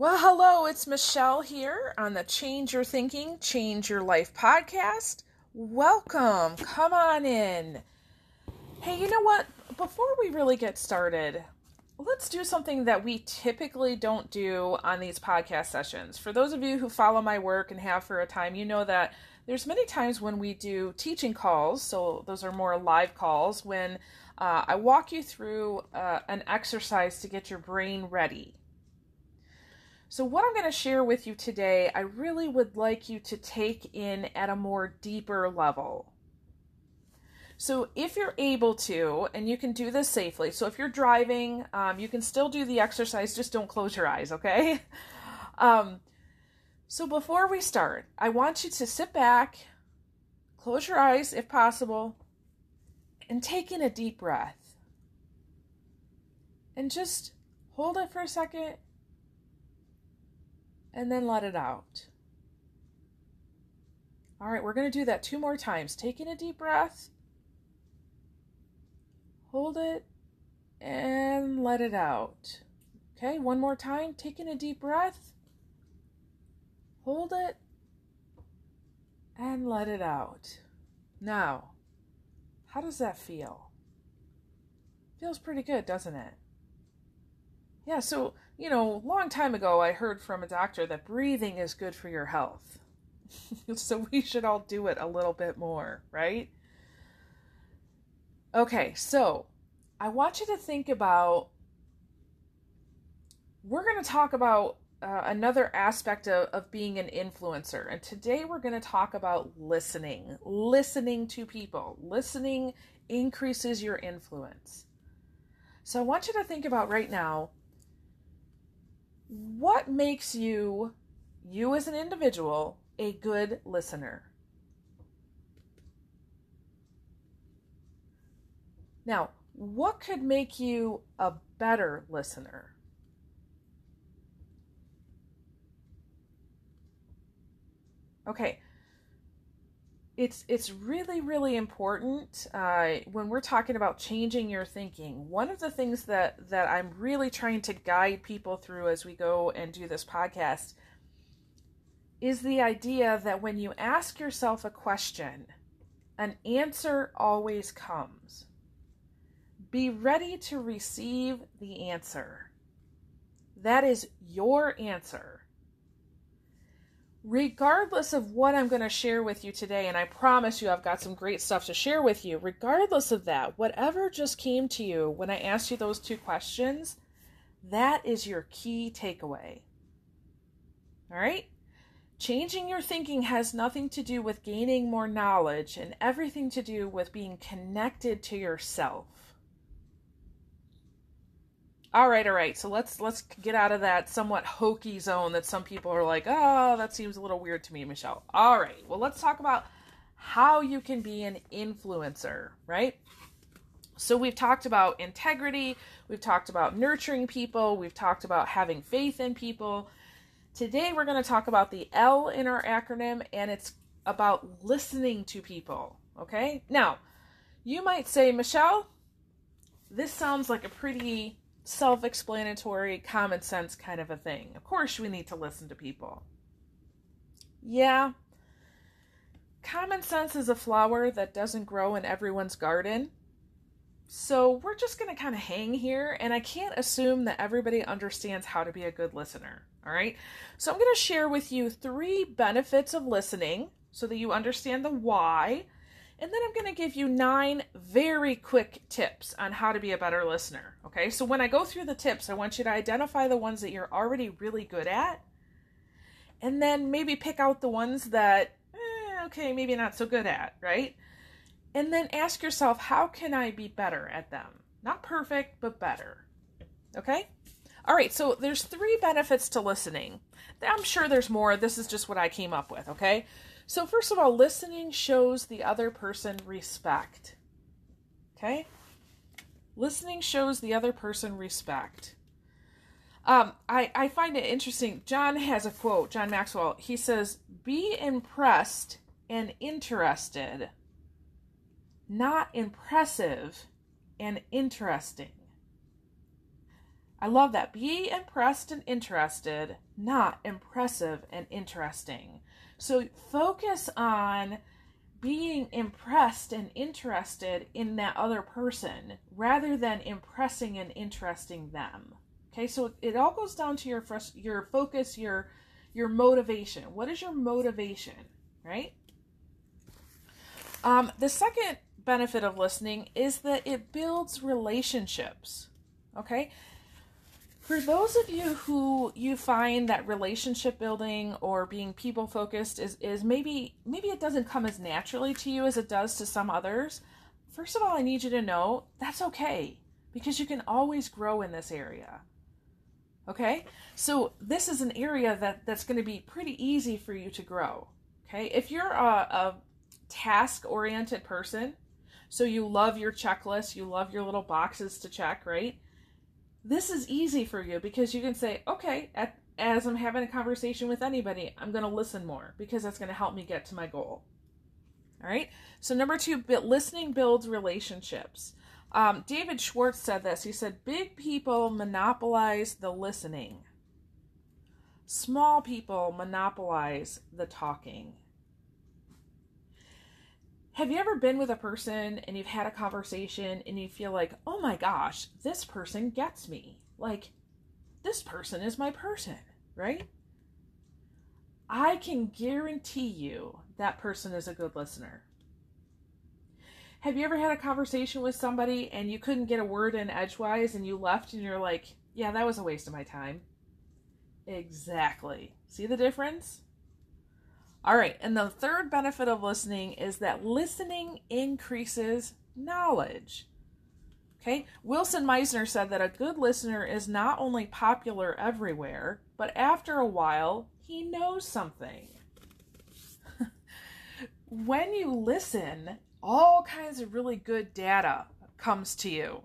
Well, hello, it's Michelle here on the Change Your Thinking, Change Your Life podcast. Welcome. Come on in. Hey, you know what? Before we really get started, let's do something that we typically don't do on these podcast sessions. For those of you who follow my work and have for a time, you know that there's many times when we do teaching calls, so those are more live calls, when uh, I walk you through uh, an exercise to get your brain ready. So, what I'm going to share with you today, I really would like you to take in at a more deeper level. So, if you're able to, and you can do this safely, so if you're driving, um, you can still do the exercise, just don't close your eyes, okay? Um, so, before we start, I want you to sit back, close your eyes if possible, and take in a deep breath. And just hold it for a second and then let it out. All right, we're going to do that two more times. Taking a deep breath, hold it, and let it out. Okay, one more time. Taking a deep breath, hold it, and let it out. Now, how does that feel? Feels pretty good, doesn't it? Yeah, so, you know, long time ago I heard from a doctor that breathing is good for your health. so we should all do it a little bit more, right? Okay, so I want you to think about we're going to talk about uh, another aspect of, of being an influencer. And today we're going to talk about listening. Listening to people. Listening increases your influence. So I want you to think about right now what makes you, you as an individual, a good listener? Now, what could make you a better listener? Okay, it's it's really really important uh, when we're talking about changing your thinking. One of the things that that i'm really trying to guide people through as we go and do this podcast is the idea that when you ask yourself a question an answer always comes. Be ready to receive the answer. That is your answer regardless of what I'm going to share with you today, and I promise you I've got some great stuff to share with you, regardless of that, whatever just came to you when I asked you those two questions, that is your key takeaway. All right? Changing your thinking has nothing to do with gaining more knowledge and everything to do with being connected to yourself. All right, all right. So let's let's get out of that somewhat hokey zone that some people are like, "Oh, that seems a little weird to me, Michelle." All right. Well, let's talk about how you can be an influencer, right? So we've talked about integrity, we've talked about nurturing people, we've talked about having faith in people. Today we're going to talk about the L in our acronym and it's about listening to people, okay? Now, you might say, "Michelle, this sounds like a pretty self explanatory, common sense kind of a thing. Of course, we need to listen to people. Yeah, common sense is a flower that doesn't grow in everyone's garden. So we're just going to kind of hang here, and I can't assume that everybody understands how to be a good listener. All right. So I'm going to share with you three benefits of listening so that you understand the why and then I'm going to give you nine very quick tips on how to be a better listener. Okay, so when I go through the tips, I want you to identify the ones that you're already really good at, and then maybe pick out the ones that, eh, okay, maybe not so good at, right? And then ask yourself, how can I be better at them? Not perfect, but better. Okay? All right, so there's three benefits to listening. I'm sure there's more. This is just what I came up with, okay? So, first of all, listening shows the other person respect. Okay? Listening shows the other person respect. Um, I, I find it interesting. John has a quote, John Maxwell. He says, Be impressed and interested, not impressive and interesting. I love that. Be impressed and interested, not impressive and interesting. So focus on being impressed and interested in that other person rather than impressing and interesting them. Okay, so it all goes down to your your focus, your your motivation. What is your motivation, right? Um, the second benefit of listening is that it builds relationships. Okay, for those of you who you find that relationship building or being people focused is, is maybe maybe it doesn't come as naturally to you as it does to some others, first of all, I need you to know that's okay because you can always grow in this area. Okay? So this is an area that, that's going to be pretty easy for you to grow. Okay? If you're a, a task oriented person, so you love your checklist, you love your little boxes to check, right? This is easy for you because you can say, okay, at, as I'm having a conversation with anybody, I'm going to listen more because that's going to help me get to my goal. All right. So, number two, listening builds relationships. Um, David Schwartz said this. He said, Big people monopolize the listening, small people monopolize the talking. Have you ever been with a person and you've had a conversation and you feel like, oh my gosh, this person gets me? Like, this person is my person, right? I can guarantee you that person is a good listener. Have you ever had a conversation with somebody and you couldn't get a word in edgewise and you left and you're like, yeah, that was a waste of my time? Exactly. See the difference? All right, and the third benefit of listening is that listening increases knowledge. Okay, Wilson Mizner said that a good listener is not only popular everywhere, but after a while, he knows something. when you listen, all kinds of really good data comes to you.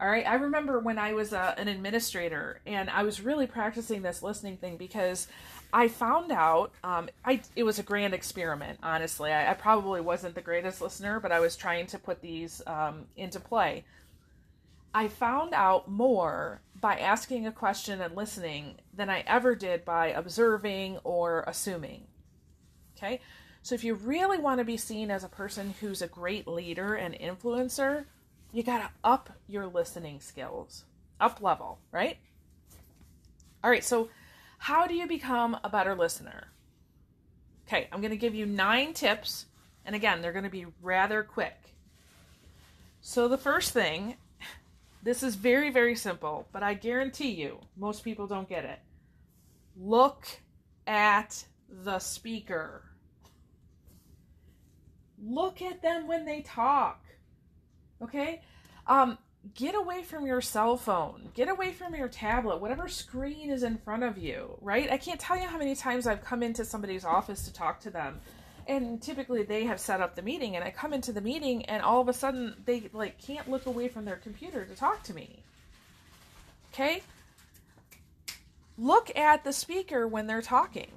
All right, I remember when I was uh, an administrator and I was really practicing this listening thing because I found out um, I it was a grand experiment. Honestly, I, I, probably wasn't the greatest listener, but I was trying to put these um, into play. I found out more by asking a question and listening than I ever did by observing or assuming. Okay, so if you really want to be seen as a person who's a great leader and influencer, you got to up your listening skills, up level, right? All right, so how do you become a better listener? Okay, I'm going to give you nine tips. And again, they're going to be rather quick. So, the first thing, this is very, very simple, but I guarantee you, most people don't get it. Look at the speaker. Look at them when they talk. Okay? Um, get away from your cell phone, get away from your tablet, whatever screen is in front of you, right? I can't tell you how many times I've come into somebody's office to talk to them. And typically they have set up the meeting and I come into the meeting and all of a sudden they like can't look away from their computer to talk to me. Okay? Look at the speaker when they're talking.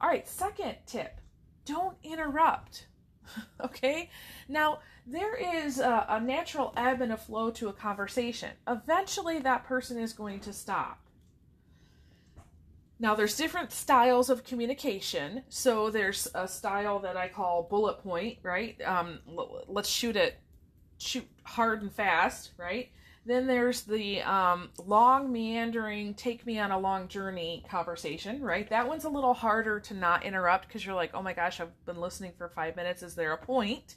All right, second tip. Don't interrupt. okay? Now, there is a, a natural ebb and a flow to a conversation. Eventually, that person is going to stop. Now, there's different styles of communication. So, there's a style that I call bullet point, right? Um, let's shoot it, shoot hard and fast, right? Then there's the um, long, meandering, take me on a long journey conversation, right? That one's a little harder to not interrupt because you're like, oh my gosh, I've been listening for five minutes. Is there a point?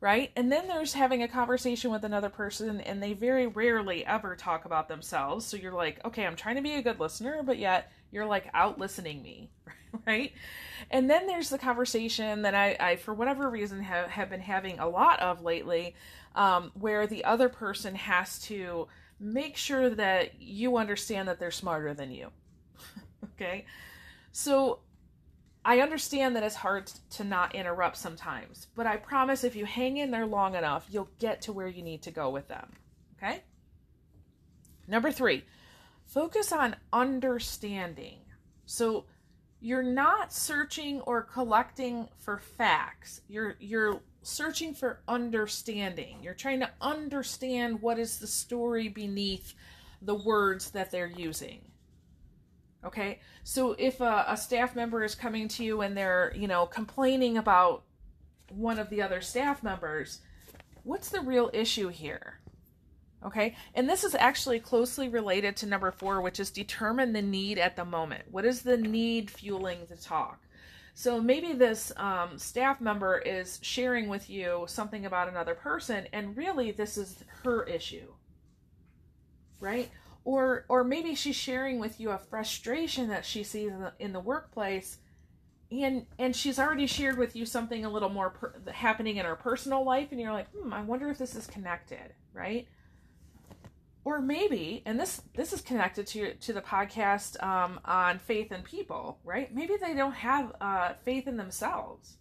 Right? And then there's having a conversation with another person and they very rarely ever talk about themselves. So you're like, okay, I'm trying to be a good listener, but yet you're like out listening me, right? And then there's the conversation that I, I for whatever reason, have, have been having a lot of lately um, where the other person has to make sure that you understand that they're smarter than you. okay? So I understand that it's hard to not interrupt sometimes, but I promise if you hang in there long enough, you'll get to where you need to go with them. Okay? Number three, focus on understanding. So you're not searching or collecting for facts. You're you're searching for understanding. You're trying to understand what is the story beneath the words that they're using. Okay? So if a, a staff member is coming to you and they're, you know, complaining about one of the other staff members, what's the real issue here? Okay, and this is actually closely related to number four, which is determine the need at the moment. What is the need fueling the talk? So maybe this um, staff member is sharing with you something about another person, and really this is her issue, right? Or or maybe she's sharing with you a frustration that she sees in the, in the workplace, and and she's already shared with you something a little more per, happening in her personal life, and you're like, hmm, I wonder if this is connected, right? or maybe and this this is connected to to the podcast um, on faith in people right? Maybe they don't have uh, faith in themselves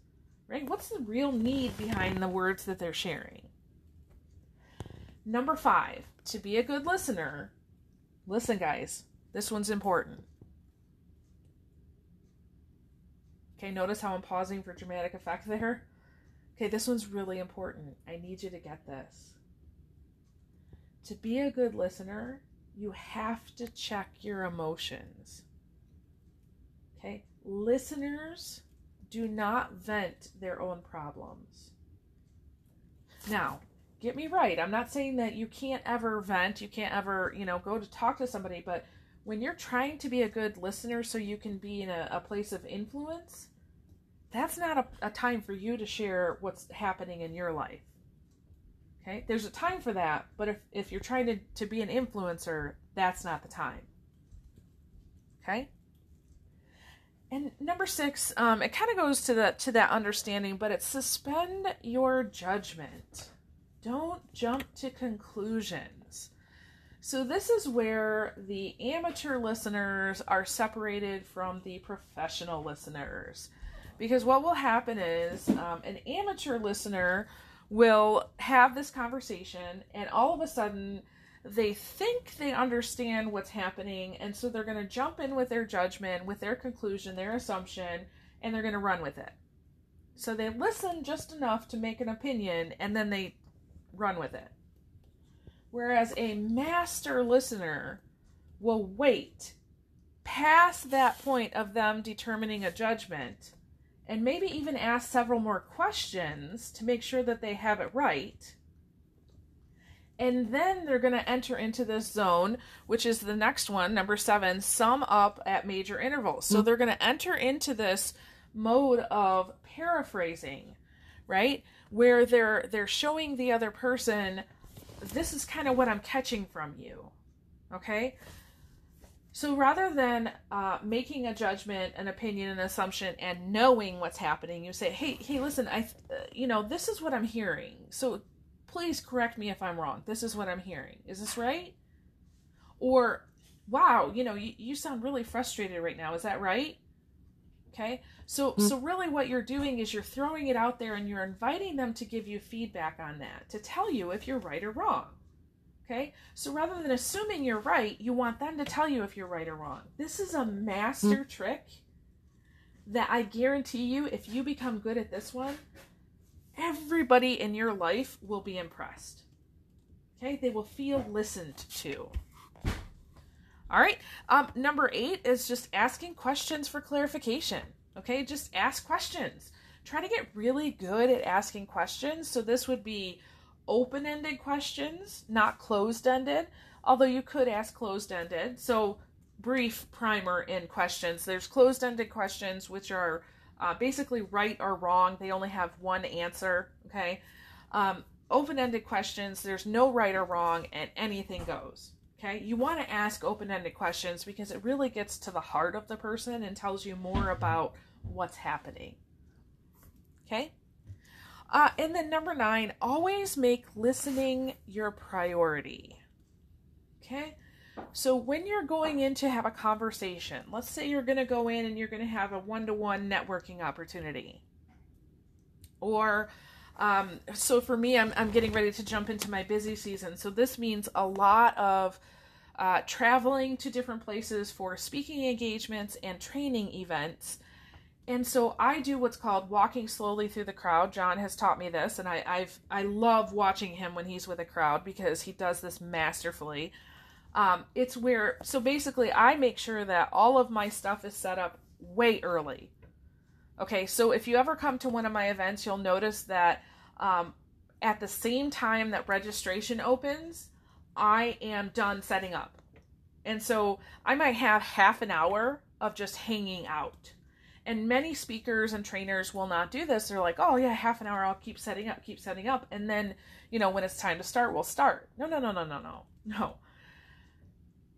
right? What's the real need behind the words that they're sharing? Number five to be a good listener listen guys this one's important okay notice how i'm pausing for dramatic effect there okay this one's really important i need you to get this to be a good listener, you have to check your emotions. Okay? Listeners do not vent their own problems. Now, get me right. I'm not saying that you can't ever vent, you can't ever, you know, go to talk to somebody, but when you're trying to be a good listener so you can be in a, a place of influence, that's not a, a time for you to share what's happening in your life. Okay, there's a time for that, but if, if you're trying to, to be an influencer, that's not the time. Okay? And number six, um, it kind of goes to that to that understanding, but it's suspend your judgment. Don't jump to conclusions. So this is where the amateur listeners are separated from the professional listeners, because what will happen is um, an amateur listener will have this conversation and all of a sudden they think they understand what's happening and so they're going to jump in with their judgment with their conclusion their assumption and they're going to run with it so they listen just enough to make an opinion and then they run with it whereas a master listener will wait past that point of them determining a judgment and maybe even ask several more questions to make sure that they have it right. And then they're going to enter into this zone, which is the next one, number seven, sum up at major intervals. So mm-hmm. they're going to enter into this mode of paraphrasing, right? Where they're they're showing the other person this is kind of what I'm catching from you. Okay? So rather than uh, making a judgment, an opinion, an assumption, and knowing what's happening, you say, "Hey, hey, listen, I, you know, this is what I'm hearing. So please correct me if I'm wrong. This is what I'm hearing. Is this right?" Or, "Wow, you know, you, you sound really frustrated right now. Is that right?" Okay. So mm-hmm. so really, what you're doing is you're throwing it out there, and you're inviting them to give you feedback on that, to tell you if you're right or wrong. Okay? So rather than assuming you're right, you want them to tell you if you're right or wrong. This is a master mm. trick that I guarantee you, if you become good at this one, everybody in your life will be impressed. Okay? They will feel listened to. All right. Um, number eight is just asking questions for clarification. Okay? Just ask questions. Try to get really good at asking questions. So this would be open ended questions, not closed ended, although you could ask closed ended. So, brief primer in questions. There's closed ended questions, which are uh, basically right or wrong, they only have one answer. Okay. Um, open ended questions, there's no right or wrong, and anything goes. Okay, you want to ask open ended questions because it really gets to the heart of the person and tells you more about what's happening. Okay, uh, and then number nine, always make listening your priority. Okay? So when you're going in to have a conversation, let's say you're going to go in and you're going to have a one to one networking opportunity. Or, um, so for me, I'm, I'm getting ready to jump into my busy season. So this means a lot of uh, traveling to different places for speaking engagements and training events. And so I do what's called walking slowly through the crowd. John has taught me this, and I, I've I love watching him when he's with a crowd because he does this masterfully. Um, it's where so basically I make sure that all of my stuff is set up way early. Okay, so if you ever come to one of my events, you'll notice that um, at the same time that registration opens, I am done setting up. And so I might have half an hour of just hanging out. And many speakers and trainers will not do this. They're like, oh, yeah, half an hour, I'll keep setting up, keep setting up. And then, you know, when it's time to start, we'll start. No, no, no, no, no, no, no.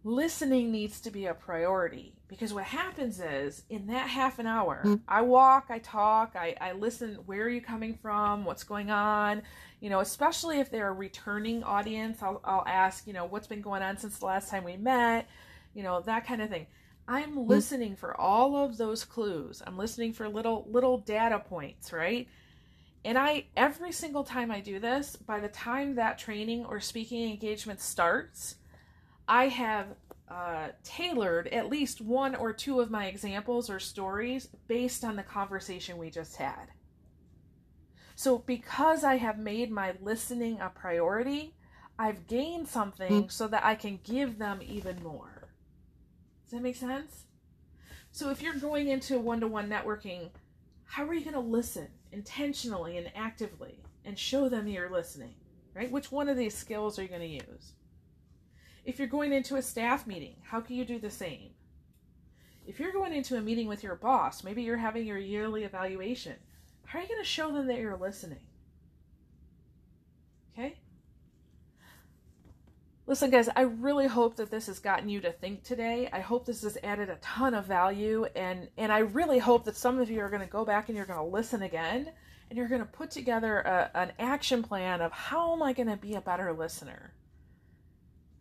Listening needs to be a priority because what happens is in that half an hour, mm-hmm. I walk, I talk, I, I listen, where are you coming from? What's going on? you know, especially if they're a returning audience, I'll, I'll ask, you know, what's been going on since the last time we met, you know, that kind of thing. I'm mm-hmm. listening for all of those clues. I'm listening for little little data points, right? And I every single time I do this, by the time that training or speaking engagement starts, I have uh, tailored at least one or two of my examples or stories based on the conversation we just had. So, because I have made my listening a priority, I've gained something mm. so that I can give them even more. Does that make sense? So, if you're going into one to one networking, how are you going to listen intentionally and actively and show them you're listening? Right? Which one of these skills are you going to use? If you're going into a staff meeting, how can you do the same? If you're going into a meeting with your boss, maybe you're having your yearly evaluation, how are you going to show them that you're listening? Okay? Listen, guys, I really hope that this has gotten you to think today. I hope this has added a ton of value, and, and I really hope that some of you are going to go back and you're going to listen again, and you're going to put together a, an action plan of how am I going to be a better listener?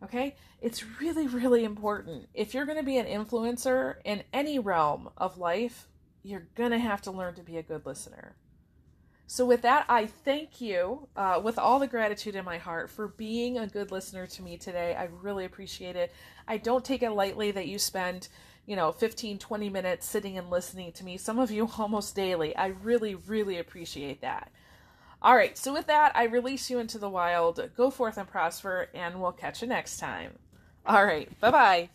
Okay? It's really, really important. If you're going to be an influencer in any realm of life, you're going to have to learn to be a good listener. So, with that, I thank you uh, with all the gratitude in my heart for being a good listener to me today. I really appreciate it. I don't take it lightly that you spend, you know, 15, 20 minutes sitting and listening to me, some of you almost daily. I really, really appreciate that. All right, so with that, I release you into the wild. Go forth and prosper, and we'll catch you next time. All right, bye bye.